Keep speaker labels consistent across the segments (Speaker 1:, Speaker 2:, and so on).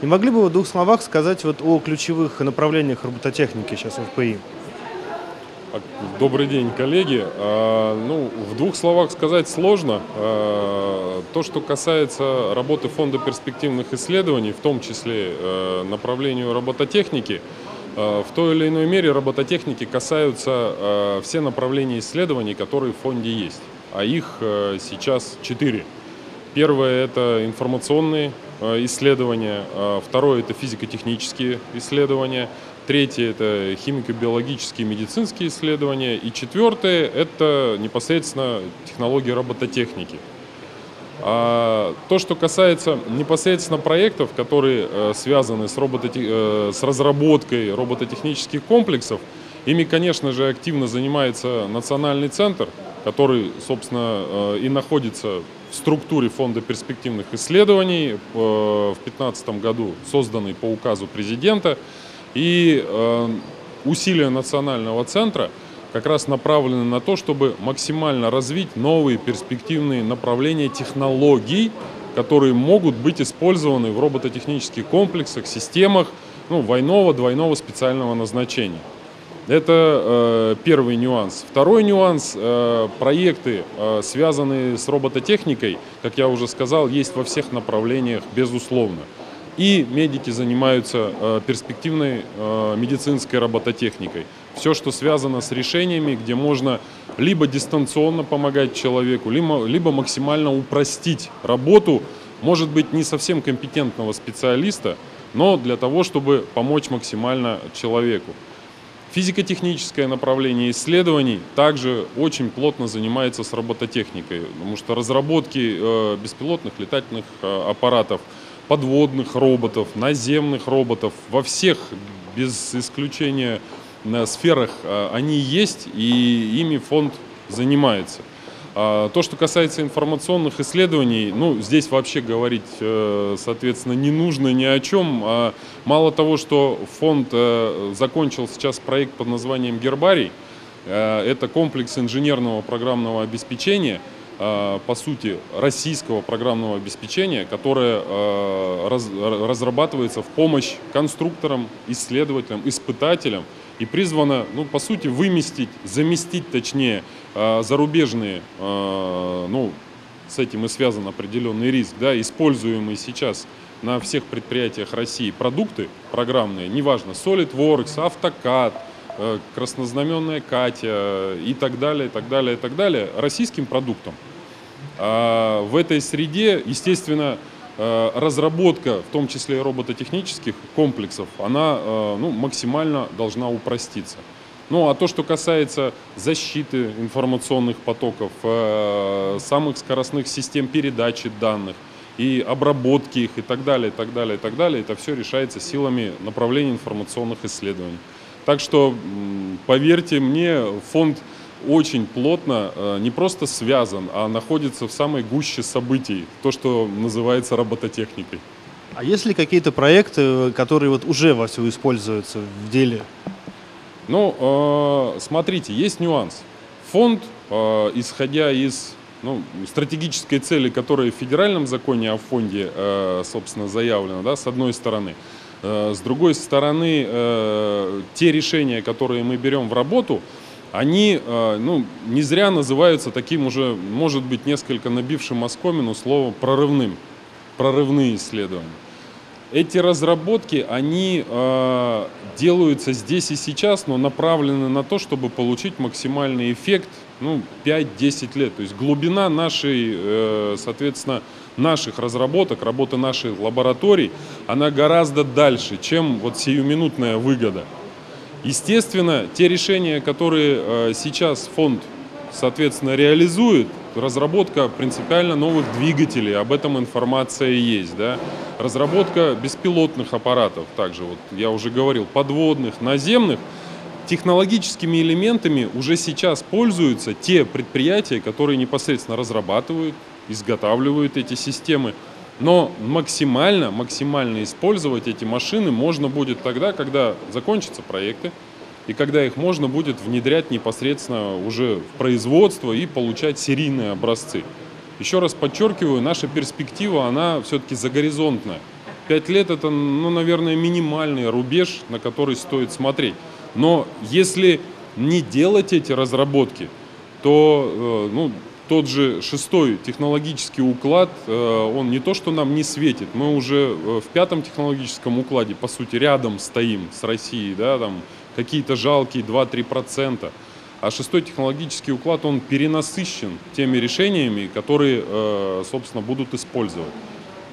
Speaker 1: Не могли бы вы в двух словах сказать вот о ключевых направлениях робототехники сейчас в ФПИ?
Speaker 2: А, добрый день, коллеги. А, ну, в двух словах сказать сложно. А, то, что касается работы Фонда перспективных исследований, в том числе направлению робототехники, в той или иной мере робототехники касаются все направления исследований, которые в фонде есть. А их сейчас четыре. Первое – это информационные исследования, второе – это физико-технические исследования – Третье – это химико-биологические медицинские исследования. И четвертое – это непосредственно технологии робототехники. А то, что касается непосредственно проектов, которые э, связаны с, робототе... э, с разработкой робототехнических комплексов, ими, конечно же, активно занимается Национальный центр, который, собственно, э, и находится в структуре Фонда перспективных исследований, э, в 2015 году созданный по указу президента. И э, усилия национального центра как раз направлены на то, чтобы максимально развить новые перспективные направления технологий, которые могут быть использованы в робототехнических комплексах, системах ну, двойного, двойного специального назначения. Это э, первый нюанс. Второй нюанс. Э, проекты, э, связанные с робототехникой, как я уже сказал, есть во всех направлениях, безусловно. И медики занимаются э, перспективной э, медицинской робототехникой. Все, что связано с решениями, где можно либо дистанционно помогать человеку, либо, либо максимально упростить работу, может быть, не совсем компетентного специалиста, но для того, чтобы помочь максимально человеку. Физико-техническое направление исследований также очень плотно занимается с робототехникой, потому что разработки э, беспилотных летательных аппаратов – подводных роботов, наземных роботов. Во всех, без исключения на сферах, они есть, и ими фонд занимается. А, то, что касается информационных исследований, ну, здесь вообще говорить, э, соответственно, не нужно ни о чем. А мало того, что фонд э, закончил сейчас проект под названием «Гербарий», э, это комплекс инженерного программного обеспечения – по сути, российского программного обеспечения, которое разрабатывается в помощь конструкторам, исследователям, испытателям и призвано, ну, по сути, выместить, заместить, точнее, э, зарубежные, ну, с этим и связан определенный риск, да, используемые сейчас на всех предприятиях России продукты программные, неважно, SolidWorks, AutoCAD, краснознаменная Катя и так далее, и так далее, и так далее, российским продуктом. А в этой среде, естественно, э, разработка, в том числе и робототехнических комплексов, она э, ну, максимально должна упроститься. Ну а то, что касается защиты информационных потоков, э, самых скоростных систем передачи данных и обработки их и так далее, и так далее, и так далее, это все решается силами направления информационных исследований. Так что, поверьте мне, фонд очень плотно э, не просто связан, а находится в самой гуще событий, то, что называется робототехникой.
Speaker 1: А есть ли какие-то проекты, которые вот уже вовсю используются в деле?
Speaker 2: Ну, э, смотрите, есть нюанс. Фонд, э, исходя из ну, стратегической цели, которая в федеральном законе о фонде, собственно, заявлена, да, с одной стороны. С другой стороны, те решения, которые мы берем в работу, они э, ну, не зря называются таким уже, может быть, несколько набившим оскомину словом прорывным, прорывные исследования. Эти разработки, они э, делаются здесь и сейчас, но направлены на то, чтобы получить максимальный эффект ну, 5-10 лет. То есть глубина нашей, э, соответственно, наших разработок, работы наших лабораторий, она гораздо дальше, чем вот сиюминутная выгода. Естественно, те решения, которые э, сейчас фонд, соответственно, реализует, разработка принципиально новых двигателей, об этом информация есть, да, разработка беспилотных аппаратов, также вот я уже говорил, подводных, наземных, технологическими элементами уже сейчас пользуются те предприятия, которые непосредственно разрабатывают, изготавливают эти системы. Но максимально, максимально использовать эти машины можно будет тогда, когда закончатся проекты, и когда их можно будет внедрять непосредственно уже в производство и получать серийные образцы. Еще раз подчеркиваю, наша перспектива, она все-таки загоризонтная. 5 лет это, ну, наверное, минимальный рубеж, на который стоит смотреть. Но если не делать эти разработки, то э, ну, тот же шестой технологический уклад, э, он не то, что нам не светит, мы уже э, в пятом технологическом укладе, по сути, рядом стоим с Россией, да, там какие-то жалкие 2-3%. А шестой технологический уклад, он перенасыщен теми решениями, которые, собственно, будут использовать.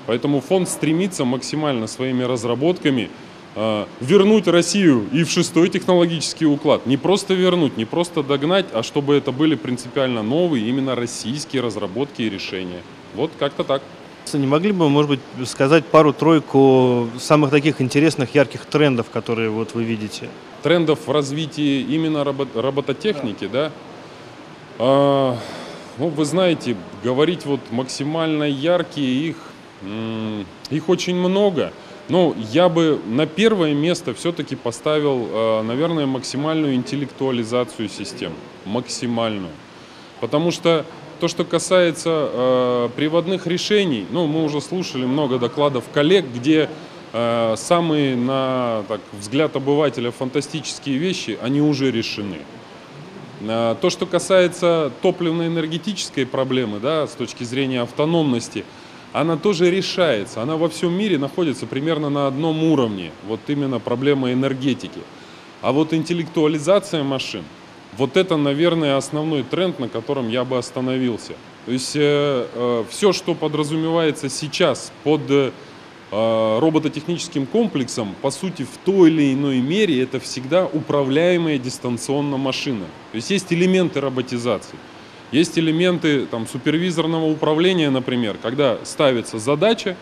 Speaker 2: Поэтому фонд стремится максимально своими разработками э, вернуть Россию и в шестой технологический уклад. Не просто вернуть, не просто догнать, а чтобы это были принципиально новые, именно российские разработки и решения. Вот как-то так.
Speaker 1: Не могли бы, может быть, сказать пару-тройку самых таких интересных, ярких трендов, которые вот вы видите?
Speaker 2: Трендов в развитии именно робот робототехники, да? да? А, ну, вы знаете, говорить вот максимально яркие их их очень много. Но я бы на первое место все-таки поставил, э, наверное, максимальную интеллектуализацию систем. Максимальную. Потому что то, что касается э, приводных решений, ну, мы уже слушали много докладов коллег, где э, самые, на так, взгляд обывателя, фантастические вещи, они уже решены. То, что касается топливно-энергетической проблемы, да, с точки зрения автономности – она тоже решается. Она во всем мире находится примерно на одном уровне. Вот именно проблема энергетики. А вот интеллектуализация машин, вот это, наверное, основной тренд, на котором я бы остановился. То есть э, э, все, что подразумевается сейчас под э, робототехническим комплексом, по сути, в той или иной мере, это всегда управляемая дистанционно машина. То есть есть элементы роботизации. Есть элементы там, супервизорного управления, например, когда ставится задача,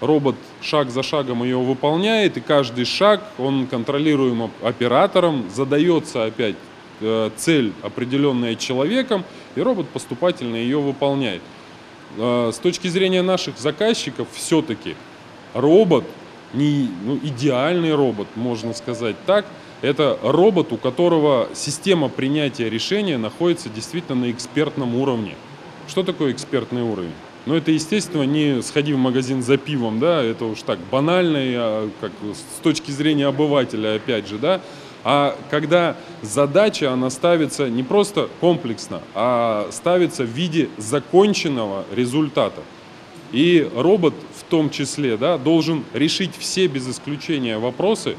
Speaker 2: робот шаг за шагом ее выполняет, и каждый шаг, он контролируем оператором, задается опять э, цель, определенная человеком, и робот поступательно ее выполняет. Э, с точки зрения наших заказчиков, все-таки робот, не ну, идеальный робот, можно сказать так, это робот, у которого система принятия решения находится действительно на экспертном уровне. Что такое экспертный уровень? Ну, это, естественно, не сходи в магазин за пивом, да, это уж так банально, как с точки зрения обывателя, опять же, да, а когда задача, она ставится не просто комплексно, а ставится в виде законченного результата. И робот том числе да, должен решить все без исключения вопросы,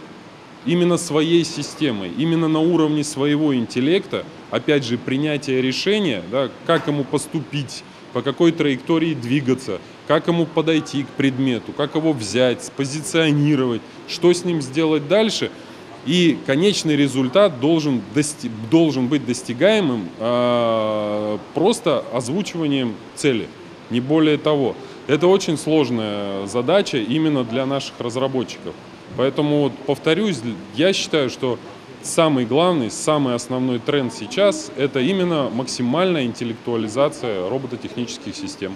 Speaker 2: именно своей системой, именно на уровне своего интеллекта, опять же, принятие решения, да, как ему поступить, по какой траектории двигаться, как ему подойти к предмету, как его взять, спозиционировать, что с ним сделать дальше. И конечный результат должен, дости должен быть достигаемым э просто озвучиванием цели, не более того. Это очень сложная задача именно для наших разработчиков. Поэтому, повторюсь, я считаю, что самый главный, самый основной тренд сейчас – это именно максимальная интеллектуализация робототехнических систем.